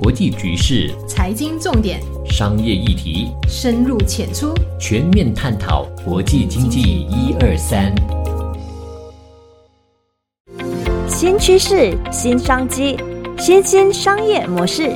国际局势、财经重点、商业议题，深入浅出，全面探讨国际经济一二三。新趋势、新商机、新兴商业模式。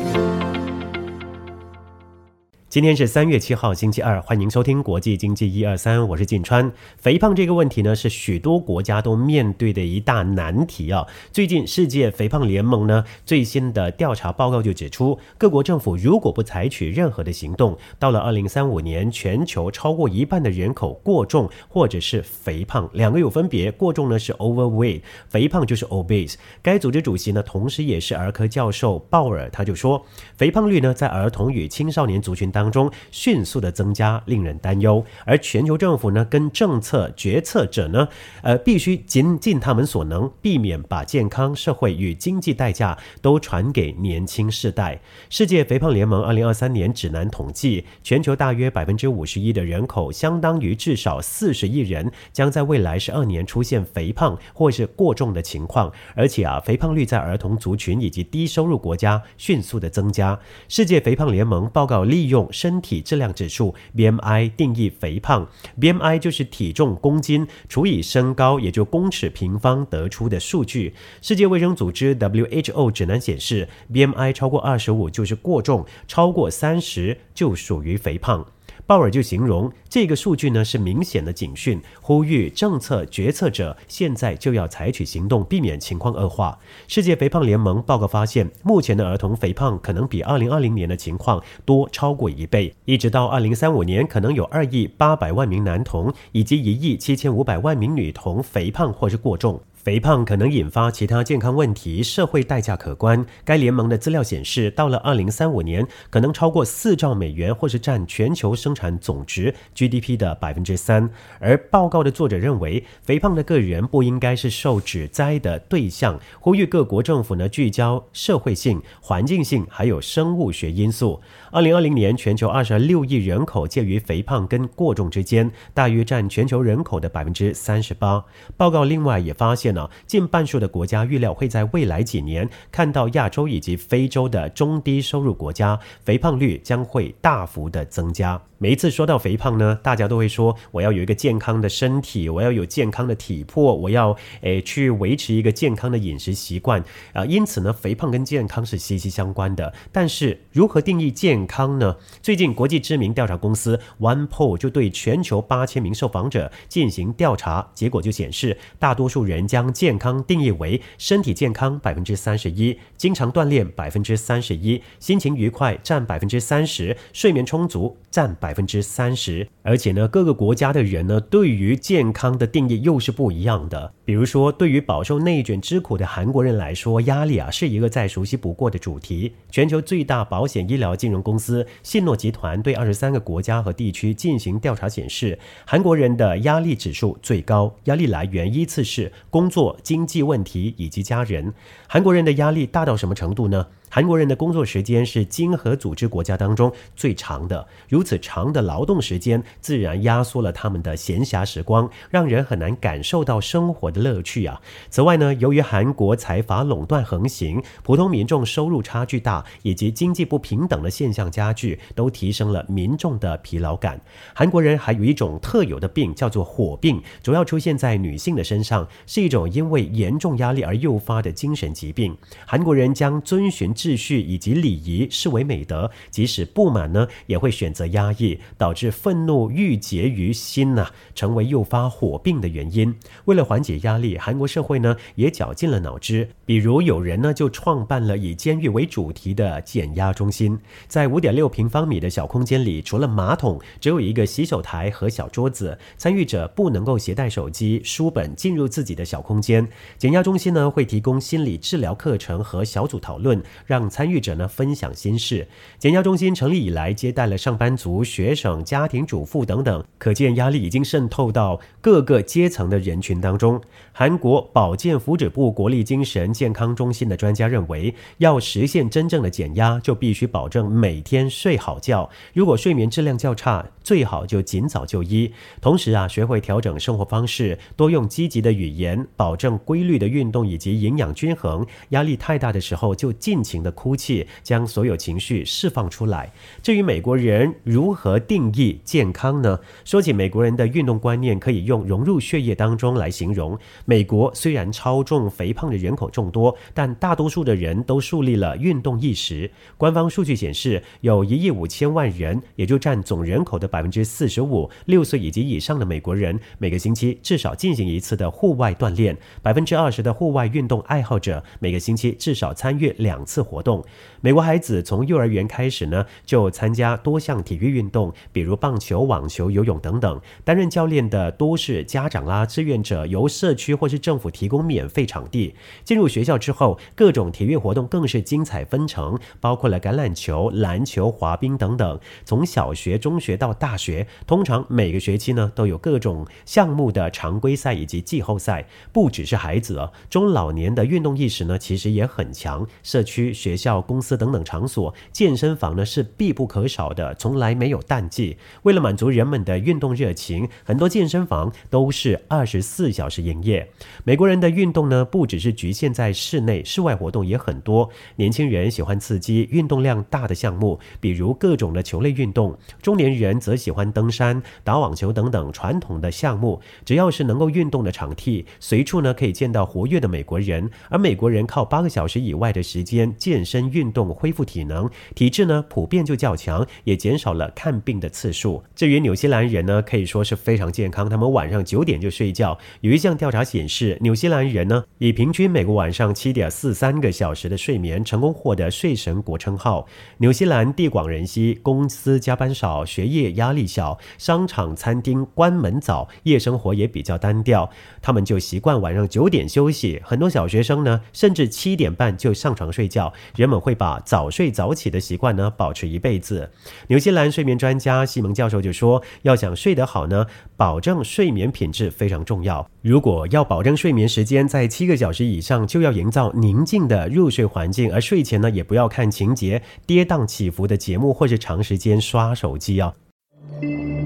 今天是三月七号，星期二，欢迎收听国际经济一二三，我是晋川。肥胖这个问题呢，是许多国家都面对的一大难题啊。最近，世界肥胖联盟呢最新的调查报告就指出，各国政府如果不采取任何的行动，到了二零三五年，全球超过一半的人口过重或者是肥胖，两个有分别，过重呢是 overweight，肥胖就是 obese。该组织主席呢，同时也是儿科教授鲍尔，他就说，肥胖率呢在儿童与青少年族群当。当中迅速的增加，令人担忧。而全球政府呢，跟政策决策者呢，呃，必须尽尽他们所能，避免把健康、社会与经济代价都传给年轻世代。世界肥胖联盟二零二三年指南统计，全球大约百分之五十一的人口，相当于至少四十亿人，将在未来十二年出现肥胖或是过重的情况。而且啊，肥胖率在儿童族群以及低收入国家迅速的增加。世界肥胖联盟报告利用。身体质量指数 BMI 定义肥胖，BMI 就是体重公斤除以身高，也就公尺平方得出的数据。世界卫生组织 WHO 指南显示，BMI 超过二十五就是过重，超过三十就属于肥胖。鲍尔就形容这个数据呢是明显的警讯，呼吁政策决策者现在就要采取行动，避免情况恶化。世界肥胖联盟报告发现，目前的儿童肥胖可能比二零二零年的情况多超过一倍，一直到二零三五年，可能有二亿八百万名男童以及一亿七千五百万名女童肥胖或是过重。肥胖可能引发其他健康问题，社会代价可观。该联盟的资料显示，到了二零三五年，可能超过四兆美元，或是占全球生产总值 GDP 的百分之三。而报告的作者认为，肥胖的个人不应该是受指灾的对象，呼吁各国政府呢聚焦社会性、环境性还有生物学因素。二零二零年，全球二十六亿人口介于肥胖跟过重之间，大约占全球人口的百分之三十八。报告另外也发现。近半数的国家预料会在未来几年看到亚洲以及非洲的中低收入国家肥胖率将会大幅的增加。每一次说到肥胖呢，大家都会说我要有一个健康的身体，我要有健康的体魄，我要诶去维持一个健康的饮食习惯啊。因此呢，肥胖跟健康是息息相关的。但是如何定义健康呢？最近国际知名调查公司 OnePoll 就对全球八千名受访者进行调查，结果就显示，大多数人将将健康定义为身体健康百分之三十一，经常锻炼百分之三十一，心情愉快占百分之三十，睡眠充足占。百分之三十，而且呢，各个国家的人呢，对于健康的定义又是不一样的。比如说，对于饱受内卷之苦的韩国人来说，压力啊是一个再熟悉不过的主题。全球最大保险医疗金融公司信诺集团对二十三个国家和地区进行调查显示，韩国人的压力指数最高，压力来源依次是工、做经济问题以及家人。韩国人的压力大到什么程度呢？韩国人的工作时间是经合组织国家当中最长的，如此长的劳动时间，自然压缩了他们的闲暇时光，让人很难感受到生活的乐趣啊。此外呢，由于韩国财阀垄断横行，普通民众收入差距大，以及经济不平等的现象加剧，都提升了民众的疲劳感。韩国人还有一种特有的病，叫做火病，主要出现在女性的身上，是一种因为严重压力而诱发的精神疾病。韩国人将遵循。秩序以及礼仪视为美德，即使不满呢，也会选择压抑，导致愤怒郁结于心呐，成为诱发火并的原因。为了缓解压力，韩国社会呢也绞尽了脑汁，比如有人呢就创办了以监狱为主题的减压中心，在五点六平方米的小空间里，除了马桶，只有一个洗手台和小桌子，参与者不能够携带手机、书本进入自己的小空间。减压中心呢会提供心理治疗课程和小组讨论。让让参与者呢分享心事。减压中心成立以来，接待了上班族、学生、家庭主妇等等，可见压力已经渗透到各个阶层的人群当中。韩国保健福祉部国立精神健康中心的专家认为，要实现真正的减压，就必须保证每天睡好觉。如果睡眠质量较差，最好就尽早就医。同时啊，学会调整生活方式，多用积极的语言，保证规律的运动以及营养均衡。压力太大的时候，就尽情。的哭泣，将所有情绪释放出来。至于美国人如何定义健康呢？说起美国人的运动观念，可以用融入血液当中来形容。美国虽然超重肥胖的人口众多，但大多数的人都树立了运动意识。官方数据显示，有一亿五千万人，也就占总人口的百分之四十五，六岁以及以上的美国人每个星期至少进行一次的户外锻炼。百分之二十的户外运动爱好者每个星期至少参与两次活动。美国孩子从幼儿园开始呢，就参加多项体育运动，比如棒球、网球、游泳等等。担任教练的多是家长啦、志愿者，由社区或是政府提供免费场地。进入学校之后，各种体育活动更是精彩纷呈，包括了橄榄球、篮球、滑冰等等。从小学、中学到大学，通常每个学期呢都有各种项目的常规赛以及季后赛。不只是孩子啊，中老年的运动意识呢其实也很强。社区、学校、公司。等等场所，健身房呢是必不可少的，从来没有淡季。为了满足人们的运动热情，很多健身房都是二十四小时营业。美国人的运动呢，不只是局限在室内，室外活动也很多。年轻人喜欢刺激、运动量大的项目，比如各种的球类运动；中年人则喜欢登山、打网球等等传统的项目。只要是能够运动的场地，随处呢可以见到活跃的美国人。而美国人靠八个小时以外的时间健身运动。恢复体能，体质呢普遍就较强，也减少了看病的次数。至于纽西兰人呢，可以说是非常健康，他们晚上九点就睡觉。有一项调查显示，纽西兰人呢以平均每个晚上七点四三个小时的睡眠，成功获得睡神国称号。纽西兰地广人稀，公司加班少，学业压力小，商场、餐厅关门早，夜生活也比较单调。他们就习惯晚上九点休息，很多小学生呢甚至七点半就上床睡觉。人们会把早睡早起的习惯呢，保持一辈子。纽西兰睡眠专家西蒙教授就说，要想睡得好呢，保证睡眠品质非常重要。如果要保证睡眠时间在七个小时以上，就要营造宁静的入睡环境，而睡前呢，也不要看情节跌宕起伏的节目，或是长时间刷手机啊。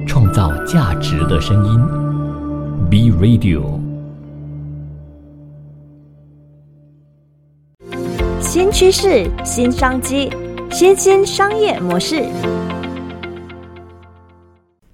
创造价值的声音，B Radio。新趋势、新商机、新兴商业模式。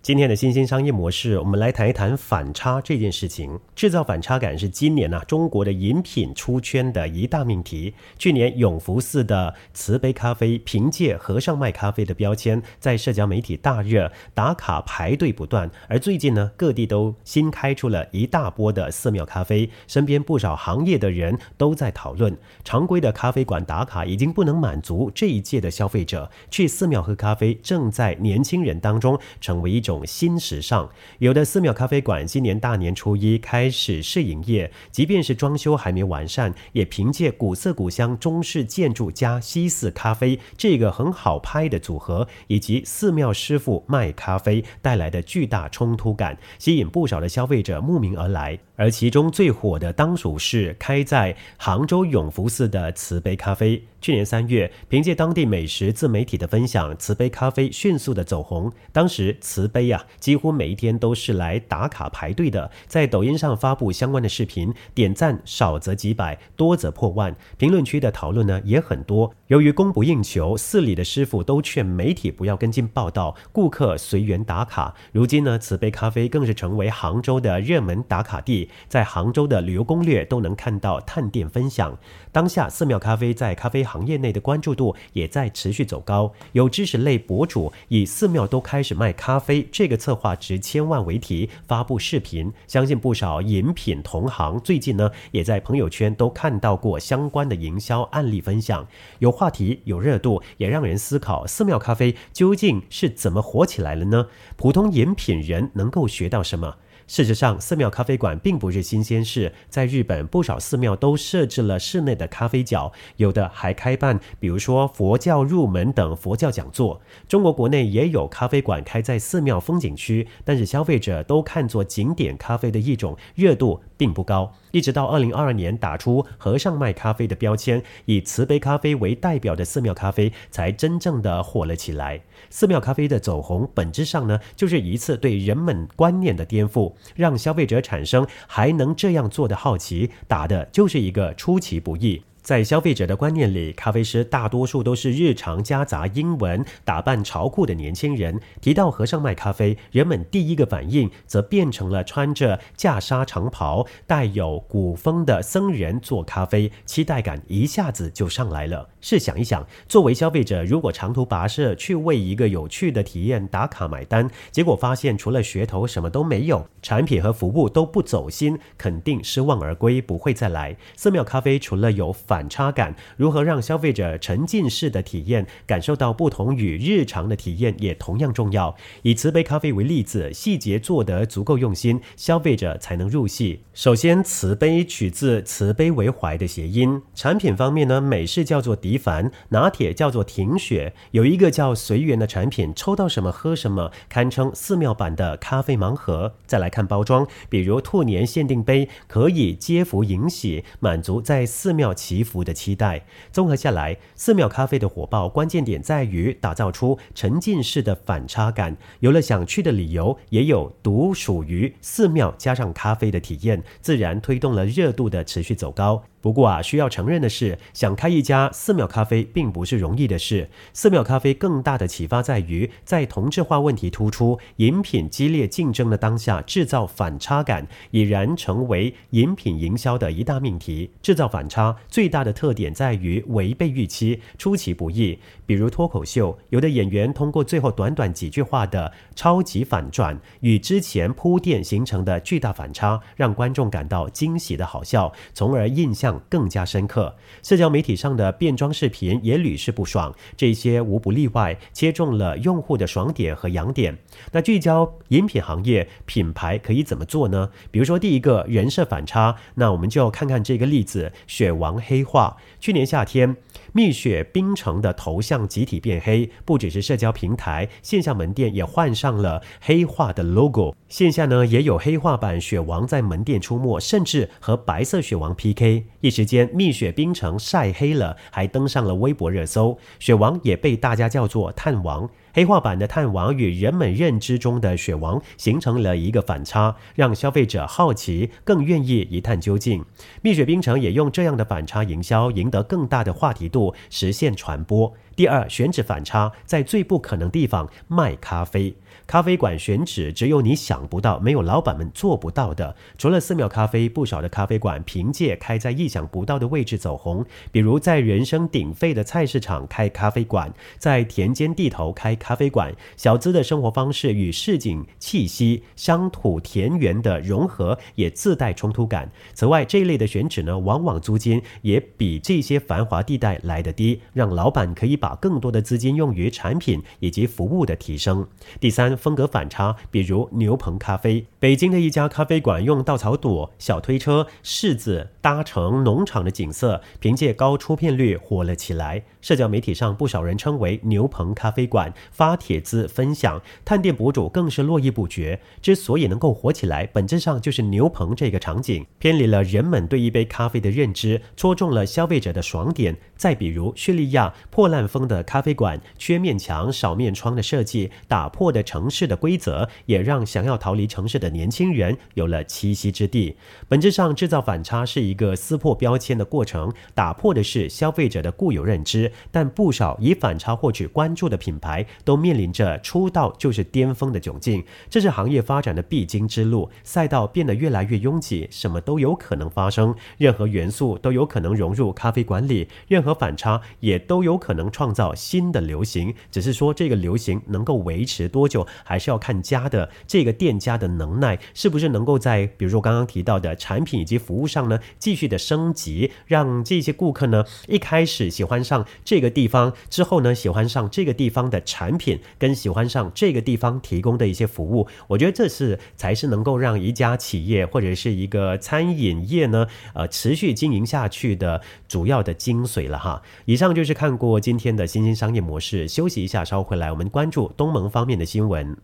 今天的新兴商业模式，我们来谈一谈反差这件事情。制造反差感是今年呢中国的饮品出圈的一大命题。去年永福寺的慈杯咖啡凭借和尚卖咖啡的标签，在社交媒体大热，打卡排队不断。而最近呢，各地都新开出了一大波的寺庙咖啡，身边不少行业的人都在讨论，常规的咖啡馆打卡已经不能满足这一届的消费者，去寺庙喝咖啡正在年轻人当中成为一种。种新时尚，有的寺庙咖啡馆今年大年初一开始试营业，即便是装修还没完善，也凭借古色古香中式建筑加西式咖啡这个很好拍的组合，以及寺庙师傅卖咖啡带来的巨大冲突感，吸引不少的消费者慕名而来。而其中最火的当属是开在杭州永福寺的慈悲咖啡。去年三月，凭借当地美食自媒体的分享，慈悲咖啡迅速的走红。当时慈悲呀，几乎每一天都是来打卡排队的，在抖音上发布相关的视频，点赞少则几百，多则破万。评论区的讨论呢也很多。由于供不应求，寺里的师傅都劝媒体不要跟进报道，顾客随缘打卡。如今呢，慈悲咖啡更是成为杭州的热门打卡地，在杭州的旅游攻略都能看到探店分享。当下寺庙咖啡在咖啡行。业内的关注度也在持续走高，有知识类博主以“寺庙都开始卖咖啡”这个策划值千万为题发布视频，相信不少饮品同行最近呢也在朋友圈都看到过相关的营销案例分享，有话题有热度，也让人思考寺庙咖啡究竟是怎么火起来了呢？普通饮品人能够学到什么？事实上，寺庙咖啡馆并不是新鲜事。在日本，不少寺庙都设置了室内的咖啡角，有的还开办，比如说佛教入门等佛教讲座。中国国内也有咖啡馆开在寺庙风景区，但是消费者都看作景点咖啡的一种，热度并不高。一直到二零二二年，打出和尚卖咖啡的标签，以慈悲咖啡为代表的寺庙咖啡才真正的火了起来。寺庙咖啡的走红，本质上呢，就是一次对人们观念的颠覆。让消费者产生还能这样做的好奇，打的就是一个出其不意。在消费者的观念里，咖啡师大多数都是日常夹杂英文、打扮潮酷的年轻人。提到和尚卖咖啡，人们第一个反应则变成了穿着袈裟长袍、带有古风的僧人做咖啡，期待感一下子就上来了。试想一想，作为消费者，如果长途跋涉去为一个有趣的体验打卡买单，结果发现除了噱头什么都没有，产品和服务都不走心，肯定失望而归，不会再来。寺庙咖啡除了有反反差感，如何让消费者沉浸式的体验，感受到不同与日常的体验，也同样重要。以瓷杯咖啡为例子，细节做得足够用心，消费者才能入戏。首先，瓷杯取自“慈悲为怀”的谐音。产品方面呢，美式叫做迪凡，拿铁叫做停雪，有一个叫随缘的产品，抽到什么喝什么，堪称寺庙版的咖啡盲盒。再来看包装，比如兔年限定杯，可以接福迎喜，满足在寺庙。祈服的期待。综合下来，寺庙咖啡的火爆关键点在于打造出沉浸式的反差感。有了想去的理由，也有独属于寺庙加上咖啡的体验，自然推动了热度的持续走高。不过啊，需要承认的是，想开一家寺庙咖啡并不是容易的事。寺庙咖啡更大的启发在于，在同质化问题突出、饮品激烈竞争的当下，制造反差感已然成为饮品营销的一大命题。制造反差最大的特点在于违背预期，出其不意。比如脱口秀，有的演员通过最后短短几句话的超级反转，与之前铺垫形成的巨大反差，让观众感到惊喜的好笑，从而印象。更加深刻，社交媒体上的变装视频也屡试不爽，这些无不例外切中了用户的爽点和痒点。那聚焦饮品行业，品牌可以怎么做呢？比如说第一个人设反差，那我们就要看看这个例子：雪王黑化。去年夏天。蜜雪冰城的头像集体变黑，不只是社交平台，线下门店也换上了黑化的 logo。线下呢也有黑化版雪王在门店出没，甚至和白色雪王 PK。一时间，蜜雪冰城晒黑了，还登上了微博热搜。雪王也被大家叫做炭王。黑化版的炭王与人们认知中的雪王形成了一个反差，让消费者好奇，更愿意一探究竟。蜜雪冰城也用这样的反差营销，赢得更大的话题度，实现传播。第二，选址反差，在最不可能地方卖咖啡。咖啡馆选址只有你想不到，没有老板们做不到的。除了寺庙咖啡，不少的咖啡馆凭借开在意想不到的位置走红，比如在人声鼎沸的菜市场开咖啡馆，在田间地头开咖啡馆。小资的生活方式与市井气息、乡土田园的融合也自带冲突感。此外，这一类的选址呢，往往租金也比这些繁华地带来得低，让老板可以把更多的资金用于产品以及服务的提升。第三。风格反差，比如牛棚咖啡。北京的一家咖啡馆用稻草垛、小推车、柿子搭成农场的景色，凭借高出片率火了起来。社交媒体上不少人称为牛棚咖啡馆，发帖子分享，探店博主更是络绎不绝。之所以能够火起来，本质上就是牛棚这个场景偏离了人们对一杯咖啡的认知，戳中了消费者的爽点。再比如叙利亚破烂风的咖啡馆，缺面墙、少面窗的设计，打破的城市的规则，也让想要逃离城市的年轻人有了栖息之地。本质上，制造反差是一个撕破标签的过程，打破的是消费者的固有认知。但不少以反差获取关注的品牌，都面临着出道就是巅峰的窘境。这是行业发展的必经之路。赛道变得越来越拥挤，什么都有可能发生，任何元素都有可能融入咖啡馆里，任何反差也都有可能创造新的流行。只是说这个流行能够维持多久，还是要看家的这个店家的能耐，是不是能够在比如说刚刚提到的产品以及服务上呢，继续的升级，让这些顾客呢一开始喜欢上。这个地方之后呢，喜欢上这个地方的产品，跟喜欢上这个地方提供的一些服务，我觉得这是才是能够让一家企业或者是一个餐饮业呢，呃，持续经营下去的主要的精髓了哈。以上就是看过今天的新兴商业模式，休息一下，稍后回来我们关注东盟方面的新闻，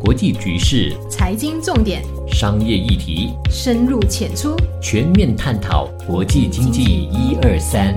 国际局势、财经重点、商业议题，深入浅出，全面探讨国际经济一二三。